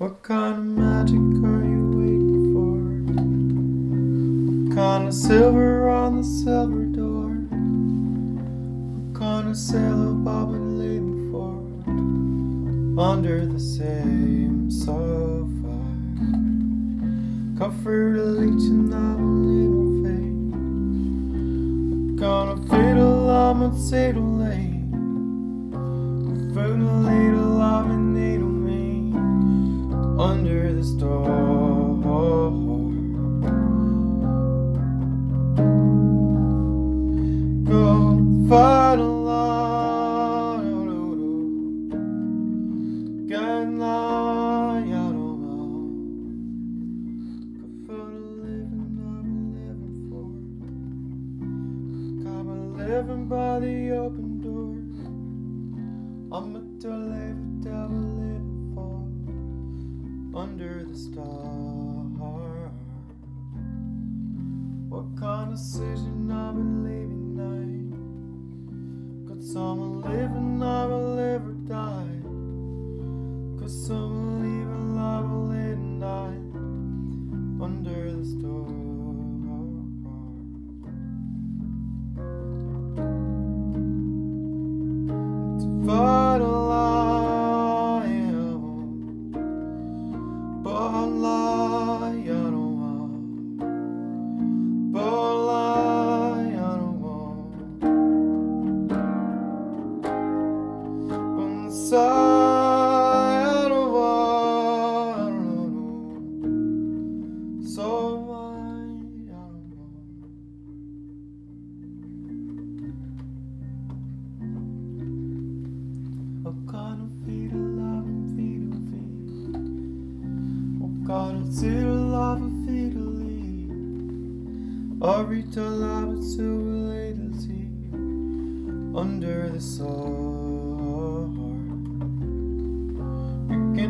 What kind of magic are you waiting for? What kind of silver on the silver door? What kind of sailor Bob been leaving for? Under the same sofa. Comfort leeching out little fade. What kind of fiddle I'm a fiddle late. Food a little star. Go fight a lie. Go living I'm living for. Living by the open door. I'm a live devil living for under the stars. What kind of decision I've been leaving night? Got someone living, I will live or die. Cause someone inside of one, so I am. What kind of feet love and of feet love and of lead? Arita love latency under the sun.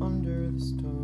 under the stars.